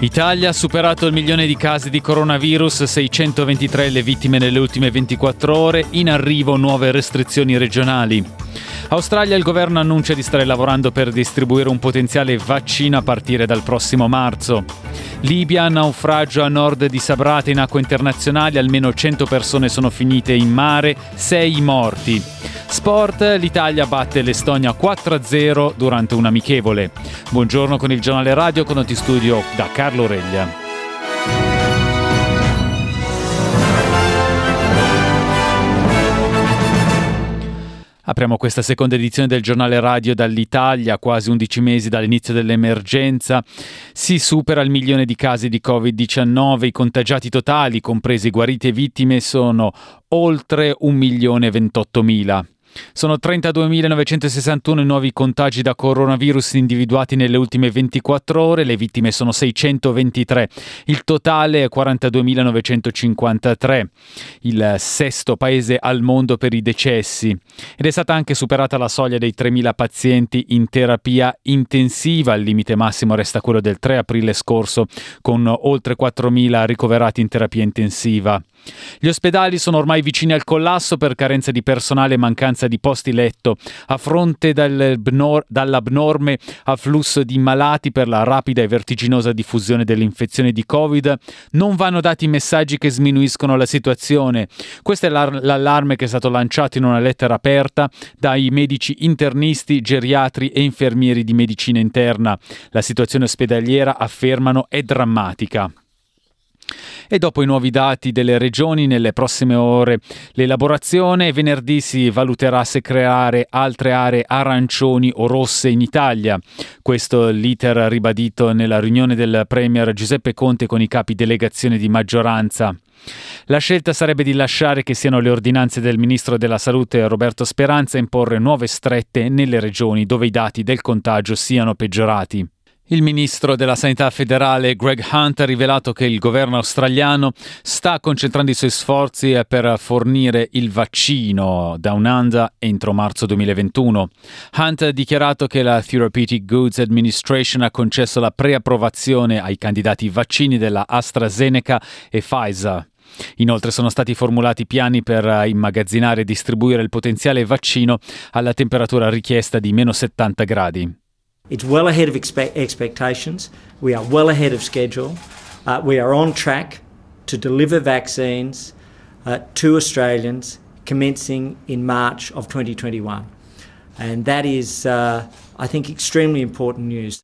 Italia ha superato il milione di casi di coronavirus, 623 le vittime nelle ultime 24 ore, in arrivo nuove restrizioni regionali. Australia il governo annuncia di stare lavorando per distribuire un potenziale vaccino a partire dal prossimo marzo. Libia, naufragio a nord di Sabrata in acque internazionali, almeno 100 persone sono finite in mare, 6 morti. Sport, l'Italia batte l'Estonia 4-0 durante un amichevole. Buongiorno con il giornale radio con Noti Studio da Carlo Reglia. Apriamo questa seconda edizione del giornale radio dall'Italia, quasi 11 mesi dall'inizio dell'emergenza. Si supera il milione di casi di Covid-19, i contagiati totali, compresi guariti e vittime, sono oltre 1 milione 28 mila. Sono 32.961 nuovi contagi da coronavirus individuati nelle ultime 24 ore, le vittime sono 623, il totale è 42.953, il sesto paese al mondo per i decessi ed è stata anche superata la soglia dei 3.000 pazienti in terapia intensiva, il limite massimo resta quello del 3 aprile scorso con oltre 4.000 ricoverati in terapia intensiva. Gli ospedali sono ormai vicini al collasso per carenza di personale e mancanza di posti letto, a fronte dall'abnorme afflusso di malati per la rapida e vertiginosa diffusione dell'infezione di Covid, non vanno dati messaggi che sminuiscono la situazione. Questo è l'allarme che è stato lanciato in una lettera aperta dai medici internisti, geriatri e infermieri di medicina interna. La situazione ospedaliera, affermano, è drammatica. E dopo i nuovi dati delle regioni, nelle prossime ore l'elaborazione, venerdì si valuterà se creare altre aree arancioni o rosse in Italia. Questo l'iter ribadito nella riunione del Premier Giuseppe Conte con i capi delegazione di maggioranza. La scelta sarebbe di lasciare che siano le ordinanze del ministro della Salute Roberto Speranza a imporre nuove strette nelle regioni dove i dati del contagio siano peggiorati. Il ministro della Sanità federale Greg Hunt ha rivelato che il governo australiano sta concentrando i suoi sforzi per fornire il vaccino da un'anda entro marzo 2021. Hunt ha dichiarato che la Therapeutic Goods Administration ha concesso la preapprovazione ai candidati vaccini della AstraZeneca e Pfizer. Inoltre sono stati formulati piani per immagazzinare e distribuire il potenziale vaccino alla temperatura richiesta di meno 70 gradi. It's well ahead of expe- expectations. We are well ahead of schedule. Uh, we are on track to deliver vaccines uh, to Australians commencing in March of 2021. And that is, uh, I think, extremely important news.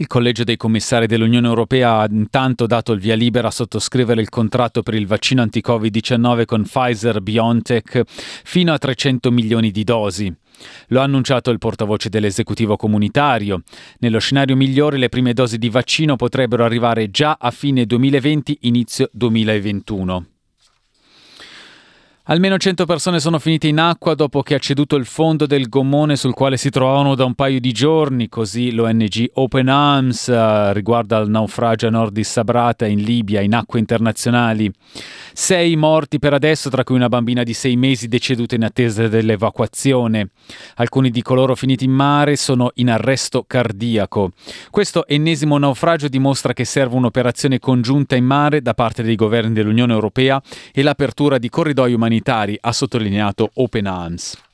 Il Collegio dei Commissari dell'Unione Europea ha intanto dato il via libera a sottoscrivere il contratto per il vaccino anti-Covid-19 con Pfizer BioNTech fino a 300 milioni di dosi. Lo ha annunciato il portavoce dell'esecutivo comunitario. Nello scenario migliore le prime dosi di vaccino potrebbero arrivare già a fine 2020, inizio 2021. Almeno 100 persone sono finite in acqua dopo che ha ceduto il fondo del gommone sul quale si trovavano da un paio di giorni, così l'ONG Open Arms uh, riguarda il naufragio a nord di Sabrata in Libia in acque internazionali. Sei morti per adesso, tra cui una bambina di sei mesi deceduta in attesa dell'evacuazione. Alcuni di coloro finiti in mare sono in arresto cardiaco. Questo ennesimo naufragio dimostra che serve un'operazione congiunta in mare da parte dei governi dell'Unione Europea e l'apertura di corridoi umanitari, ha sottolineato Open Arms.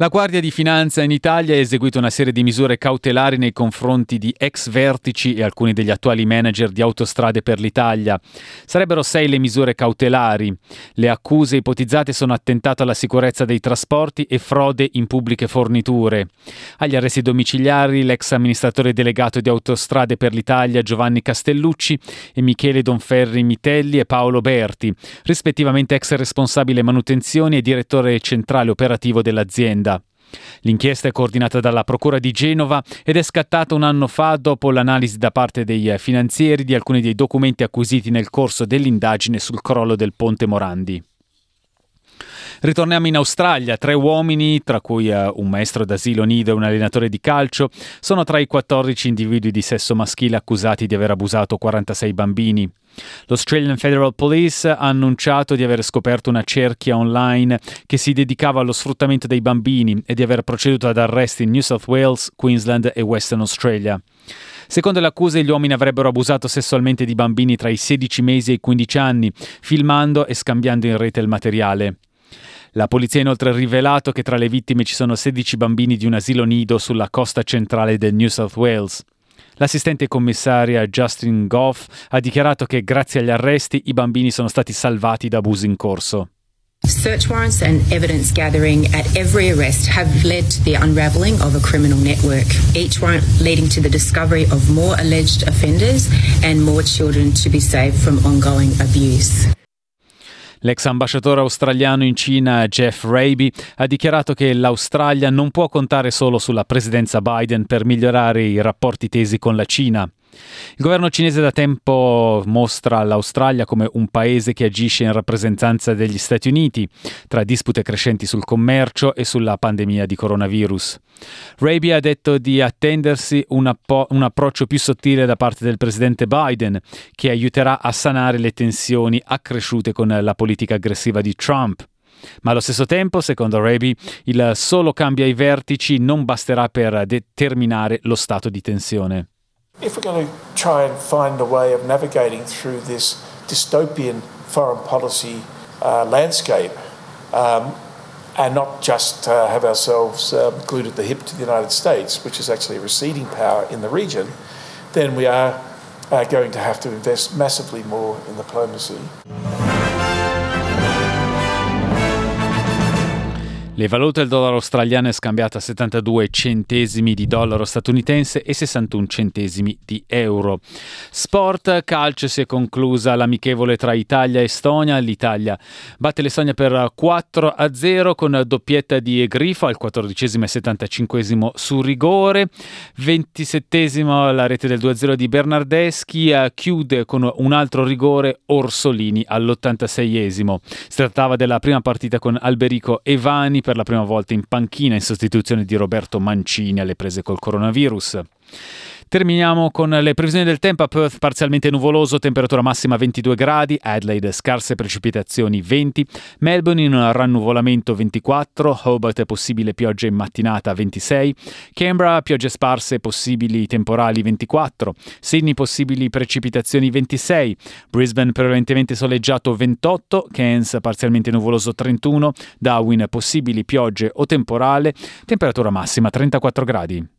La Guardia di Finanza in Italia ha eseguito una serie di misure cautelari nei confronti di ex vertici e alcuni degli attuali manager di Autostrade per l'Italia. Sarebbero sei le misure cautelari. Le accuse ipotizzate sono attentato alla sicurezza dei trasporti e frode in pubbliche forniture. Agli arresti domiciliari l'ex amministratore delegato di Autostrade per l'Italia Giovanni Castellucci e Michele Donferri Mitelli e Paolo Berti, rispettivamente ex responsabile manutenzioni e direttore centrale operativo dell'azienda. L'inchiesta è coordinata dalla Procura di Genova ed è scattata un anno fa dopo l'analisi da parte dei eh, finanzieri di alcuni dei documenti acquisiti nel corso dell'indagine sul crollo del ponte Morandi. Ritorniamo in Australia. Tre uomini, tra cui uh, un maestro d'asilo nido e un allenatore di calcio, sono tra i 14 individui di sesso maschile accusati di aver abusato 46 bambini. L'Australian Federal Police ha annunciato di aver scoperto una cerchia online che si dedicava allo sfruttamento dei bambini e di aver proceduto ad arresti in New South Wales, Queensland e Western Australia. Secondo le accuse, gli uomini avrebbero abusato sessualmente di bambini tra i 16 mesi e i 15 anni, filmando e scambiando in rete il materiale. La polizia ha inoltre rivelato che tra le vittime ci sono 16 bambini di un asilo nido sulla costa centrale del New South Wales. L'assistente commissaria Justin Goff ha dichiarato che grazie agli arresti i bambini sono stati salvati da abusi in corso. Search warrants and evidence gathering at every arrest have led to the unravelling of a criminal network, each warrant leading to the discovery of more alleged offenders and more children to be saved from ongoing abuse. L'ex ambasciatore australiano in Cina Jeff Raby ha dichiarato che l'Australia non può contare solo sulla presidenza Biden per migliorare i rapporti tesi con la Cina. Il governo cinese da tempo mostra l'Australia come un paese che agisce in rappresentanza degli Stati Uniti, tra dispute crescenti sul commercio e sulla pandemia di coronavirus. Raby ha detto di attendersi un, appo- un approccio più sottile da parte del presidente Biden, che aiuterà a sanare le tensioni accresciute con la politica aggressiva di Trump. Ma allo stesso tempo, secondo Raby, il solo cambio ai vertici non basterà per determinare lo stato di tensione. If we're going to try and find a way of navigating through this dystopian foreign policy uh, landscape um, and not just uh, have ourselves um, glued at the hip to the United States, which is actually a receding power in the region, then we are uh, going to have to invest massively more in diplomacy. Le valute del dollaro australiano è scambiato a 72 centesimi di dollaro statunitense e 61 centesimi di euro. Sport calcio si è conclusa l'amichevole tra Italia e Estonia. L'Italia batte l'Estonia per 4 a 0 con doppietta di Grifo al 14 e 75 su rigore, 27 la rete del 2 0 di Bernardeschi, eh, chiude con un altro rigore Orsolini all'86 Si trattava della prima partita con Alberico Evani per la prima volta in panchina in sostituzione di Roberto Mancini alle prese col coronavirus. Terminiamo con le previsioni del tempo a Perth parzialmente nuvoloso, temperatura massima 22 gradi, Adelaide scarse precipitazioni 20, Melbourne in un rannuvolamento 24, Hobart possibile pioggia in mattinata 26, Canberra piogge sparse possibili temporali 24, Sydney possibili precipitazioni 26, Brisbane prevalentemente soleggiato 28, Cairns parzialmente nuvoloso 31, Darwin possibili piogge o temporale, temperatura massima 34 gradi.